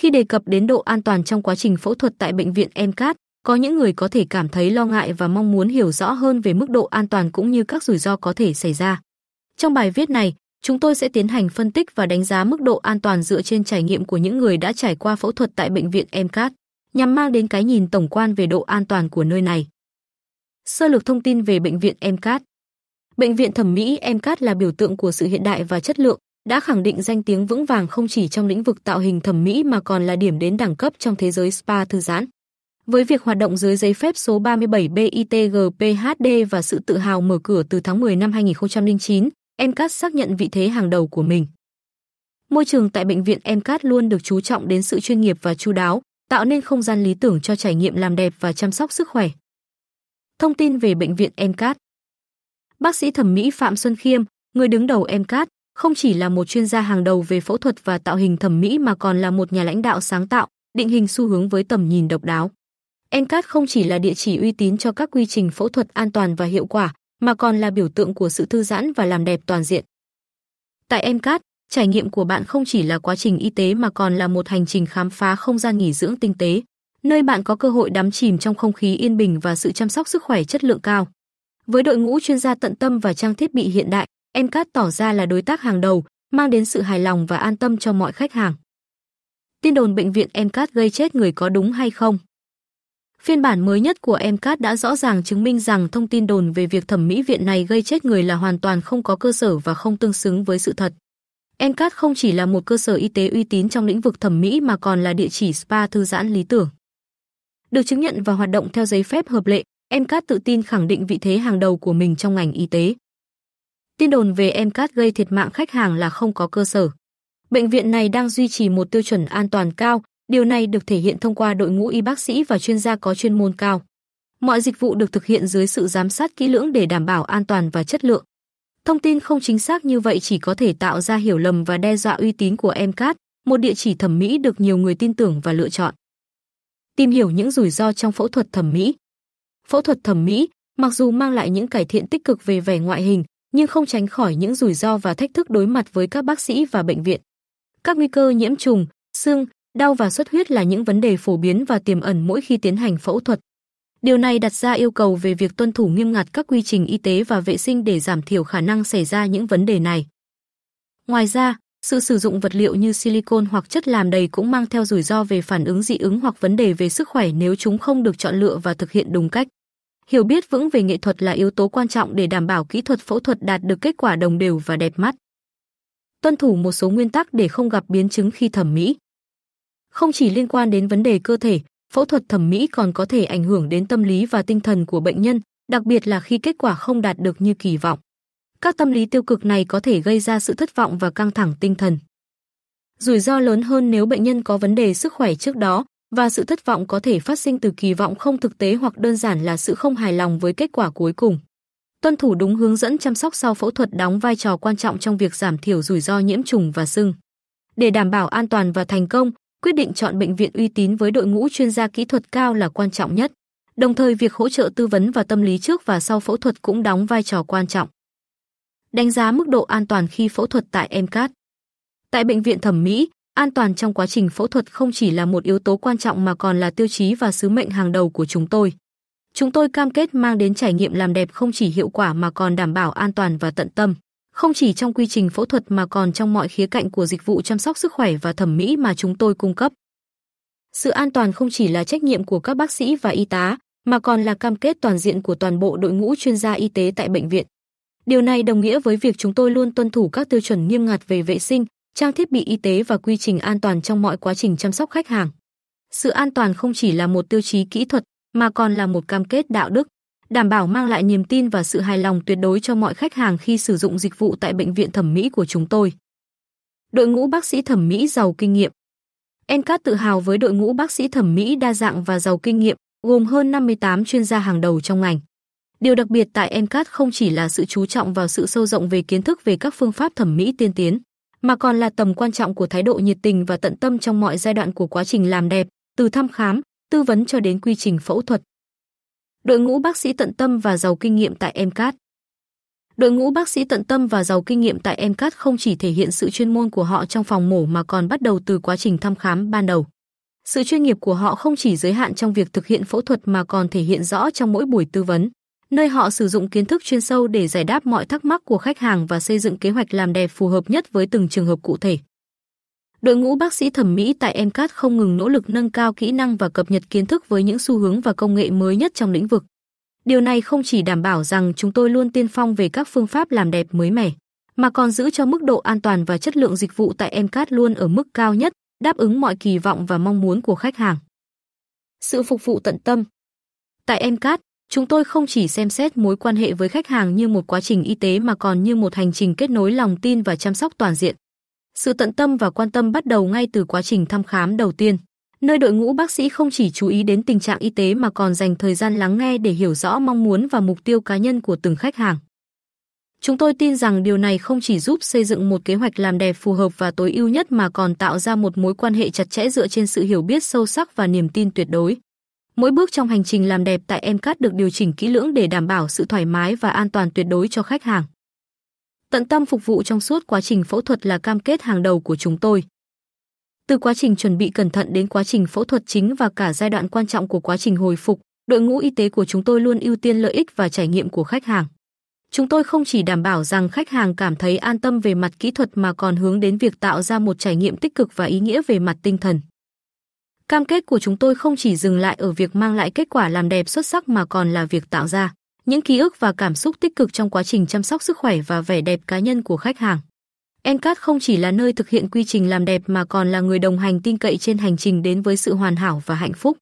Khi đề cập đến độ an toàn trong quá trình phẫu thuật tại bệnh viện MCAT, có những người có thể cảm thấy lo ngại và mong muốn hiểu rõ hơn về mức độ an toàn cũng như các rủi ro có thể xảy ra. Trong bài viết này, chúng tôi sẽ tiến hành phân tích và đánh giá mức độ an toàn dựa trên trải nghiệm của những người đã trải qua phẫu thuật tại bệnh viện MCAT, nhằm mang đến cái nhìn tổng quan về độ an toàn của nơi này. Sơ lược thông tin về bệnh viện MCAT. Bệnh viện thẩm mỹ MCAT là biểu tượng của sự hiện đại và chất lượng, đã khẳng định danh tiếng vững vàng không chỉ trong lĩnh vực tạo hình thẩm mỹ mà còn là điểm đến đẳng cấp trong thế giới spa thư giãn. Với việc hoạt động dưới giấy phép số 37 BITGPHD và sự tự hào mở cửa từ tháng 10 năm 2009, MCAT xác nhận vị thế hàng đầu của mình. Môi trường tại bệnh viện MCAT luôn được chú trọng đến sự chuyên nghiệp và chu đáo, tạo nên không gian lý tưởng cho trải nghiệm làm đẹp và chăm sóc sức khỏe. Thông tin về bệnh viện MCAT Bác sĩ thẩm mỹ Phạm Xuân Khiêm, người đứng đầu MCAT, không chỉ là một chuyên gia hàng đầu về phẫu thuật và tạo hình thẩm mỹ mà còn là một nhà lãnh đạo sáng tạo, định hình xu hướng với tầm nhìn độc đáo. Encat không chỉ là địa chỉ uy tín cho các quy trình phẫu thuật an toàn và hiệu quả, mà còn là biểu tượng của sự thư giãn và làm đẹp toàn diện. Tại Encat, trải nghiệm của bạn không chỉ là quá trình y tế mà còn là một hành trình khám phá không gian nghỉ dưỡng tinh tế, nơi bạn có cơ hội đắm chìm trong không khí yên bình và sự chăm sóc sức khỏe chất lượng cao. Với đội ngũ chuyên gia tận tâm và trang thiết bị hiện đại, MCAT tỏ ra là đối tác hàng đầu, mang đến sự hài lòng và an tâm cho mọi khách hàng. Tin đồn bệnh viện MCAT gây chết người có đúng hay không? Phiên bản mới nhất của MCAT đã rõ ràng chứng minh rằng thông tin đồn về việc thẩm mỹ viện này gây chết người là hoàn toàn không có cơ sở và không tương xứng với sự thật. MCAT không chỉ là một cơ sở y tế uy tín trong lĩnh vực thẩm mỹ mà còn là địa chỉ spa thư giãn lý tưởng. Được chứng nhận và hoạt động theo giấy phép hợp lệ, MCAT tự tin khẳng định vị thế hàng đầu của mình trong ngành y tế. Tin đồn về MCAT gây thiệt mạng khách hàng là không có cơ sở. Bệnh viện này đang duy trì một tiêu chuẩn an toàn cao, điều này được thể hiện thông qua đội ngũ y bác sĩ và chuyên gia có chuyên môn cao. Mọi dịch vụ được thực hiện dưới sự giám sát kỹ lưỡng để đảm bảo an toàn và chất lượng. Thông tin không chính xác như vậy chỉ có thể tạo ra hiểu lầm và đe dọa uy tín của MCAT, một địa chỉ thẩm mỹ được nhiều người tin tưởng và lựa chọn. Tìm hiểu những rủi ro trong phẫu thuật thẩm mỹ. Phẫu thuật thẩm mỹ, mặc dù mang lại những cải thiện tích cực về vẻ ngoại hình, nhưng không tránh khỏi những rủi ro và thách thức đối mặt với các bác sĩ và bệnh viện. Các nguy cơ nhiễm trùng, xương, đau và xuất huyết là những vấn đề phổ biến và tiềm ẩn mỗi khi tiến hành phẫu thuật. Điều này đặt ra yêu cầu về việc tuân thủ nghiêm ngặt các quy trình y tế và vệ sinh để giảm thiểu khả năng xảy ra những vấn đề này. Ngoài ra, sự sử dụng vật liệu như silicon hoặc chất làm đầy cũng mang theo rủi ro về phản ứng dị ứng hoặc vấn đề về sức khỏe nếu chúng không được chọn lựa và thực hiện đúng cách. Hiểu biết vững về nghệ thuật là yếu tố quan trọng để đảm bảo kỹ thuật phẫu thuật đạt được kết quả đồng đều và đẹp mắt. Tuân thủ một số nguyên tắc để không gặp biến chứng khi thẩm mỹ. Không chỉ liên quan đến vấn đề cơ thể, phẫu thuật thẩm mỹ còn có thể ảnh hưởng đến tâm lý và tinh thần của bệnh nhân, đặc biệt là khi kết quả không đạt được như kỳ vọng. Các tâm lý tiêu cực này có thể gây ra sự thất vọng và căng thẳng tinh thần. Rủi ro lớn hơn nếu bệnh nhân có vấn đề sức khỏe trước đó và sự thất vọng có thể phát sinh từ kỳ vọng không thực tế hoặc đơn giản là sự không hài lòng với kết quả cuối cùng. Tuân thủ đúng hướng dẫn chăm sóc sau phẫu thuật đóng vai trò quan trọng trong việc giảm thiểu rủi ro nhiễm trùng và sưng. Để đảm bảo an toàn và thành công, quyết định chọn bệnh viện uy tín với đội ngũ chuyên gia kỹ thuật cao là quan trọng nhất. Đồng thời việc hỗ trợ tư vấn và tâm lý trước và sau phẫu thuật cũng đóng vai trò quan trọng. Đánh giá mức độ an toàn khi phẫu thuật tại MCAT. Tại bệnh viện thẩm mỹ, an toàn trong quá trình phẫu thuật không chỉ là một yếu tố quan trọng mà còn là tiêu chí và sứ mệnh hàng đầu của chúng tôi. Chúng tôi cam kết mang đến trải nghiệm làm đẹp không chỉ hiệu quả mà còn đảm bảo an toàn và tận tâm, không chỉ trong quy trình phẫu thuật mà còn trong mọi khía cạnh của dịch vụ chăm sóc sức khỏe và thẩm mỹ mà chúng tôi cung cấp. Sự an toàn không chỉ là trách nhiệm của các bác sĩ và y tá, mà còn là cam kết toàn diện của toàn bộ đội ngũ chuyên gia y tế tại bệnh viện. Điều này đồng nghĩa với việc chúng tôi luôn tuân thủ các tiêu chuẩn nghiêm ngặt về vệ sinh, trang thiết bị y tế và quy trình an toàn trong mọi quá trình chăm sóc khách hàng. Sự an toàn không chỉ là một tiêu chí kỹ thuật mà còn là một cam kết đạo đức, đảm bảo mang lại niềm tin và sự hài lòng tuyệt đối cho mọi khách hàng khi sử dụng dịch vụ tại bệnh viện thẩm mỹ của chúng tôi. Đội ngũ bác sĩ thẩm mỹ giàu kinh nghiệm. Encat tự hào với đội ngũ bác sĩ thẩm mỹ đa dạng và giàu kinh nghiệm, gồm hơn 58 chuyên gia hàng đầu trong ngành. Điều đặc biệt tại Encat không chỉ là sự chú trọng vào sự sâu rộng về kiến thức về các phương pháp thẩm mỹ tiên tiến, mà còn là tầm quan trọng của thái độ nhiệt tình và tận tâm trong mọi giai đoạn của quá trình làm đẹp, từ thăm khám, tư vấn cho đến quy trình phẫu thuật. Đội ngũ bác sĩ tận tâm và giàu kinh nghiệm tại MCAT. Đội ngũ bác sĩ tận tâm và giàu kinh nghiệm tại MCAT không chỉ thể hiện sự chuyên môn của họ trong phòng mổ mà còn bắt đầu từ quá trình thăm khám ban đầu. Sự chuyên nghiệp của họ không chỉ giới hạn trong việc thực hiện phẫu thuật mà còn thể hiện rõ trong mỗi buổi tư vấn, nơi họ sử dụng kiến thức chuyên sâu để giải đáp mọi thắc mắc của khách hàng và xây dựng kế hoạch làm đẹp phù hợp nhất với từng trường hợp cụ thể. Đội ngũ bác sĩ thẩm mỹ tại MCAT không ngừng nỗ lực nâng cao kỹ năng và cập nhật kiến thức với những xu hướng và công nghệ mới nhất trong lĩnh vực. Điều này không chỉ đảm bảo rằng chúng tôi luôn tiên phong về các phương pháp làm đẹp mới mẻ, mà còn giữ cho mức độ an toàn và chất lượng dịch vụ tại MCAT luôn ở mức cao nhất, đáp ứng mọi kỳ vọng và mong muốn của khách hàng. Sự phục vụ tận tâm Tại MCAT, chúng tôi không chỉ xem xét mối quan hệ với khách hàng như một quá trình y tế mà còn như một hành trình kết nối lòng tin và chăm sóc toàn diện. Sự tận tâm và quan tâm bắt đầu ngay từ quá trình thăm khám đầu tiên, nơi đội ngũ bác sĩ không chỉ chú ý đến tình trạng y tế mà còn dành thời gian lắng nghe để hiểu rõ mong muốn và mục tiêu cá nhân của từng khách hàng. Chúng tôi tin rằng điều này không chỉ giúp xây dựng một kế hoạch làm đẹp phù hợp và tối ưu nhất mà còn tạo ra một mối quan hệ chặt chẽ dựa trên sự hiểu biết sâu sắc và niềm tin tuyệt đối. Mỗi bước trong hành trình làm đẹp tại MCAT được điều chỉnh kỹ lưỡng để đảm bảo sự thoải mái và an toàn tuyệt đối cho khách hàng. Tận tâm phục vụ trong suốt quá trình phẫu thuật là cam kết hàng đầu của chúng tôi. Từ quá trình chuẩn bị cẩn thận đến quá trình phẫu thuật chính và cả giai đoạn quan trọng của quá trình hồi phục, đội ngũ y tế của chúng tôi luôn ưu tiên lợi ích và trải nghiệm của khách hàng. Chúng tôi không chỉ đảm bảo rằng khách hàng cảm thấy an tâm về mặt kỹ thuật mà còn hướng đến việc tạo ra một trải nghiệm tích cực và ý nghĩa về mặt tinh thần. Cam kết của chúng tôi không chỉ dừng lại ở việc mang lại kết quả làm đẹp xuất sắc mà còn là việc tạo ra những ký ức và cảm xúc tích cực trong quá trình chăm sóc sức khỏe và vẻ đẹp cá nhân của khách hàng. Encat không chỉ là nơi thực hiện quy trình làm đẹp mà còn là người đồng hành tin cậy trên hành trình đến với sự hoàn hảo và hạnh phúc.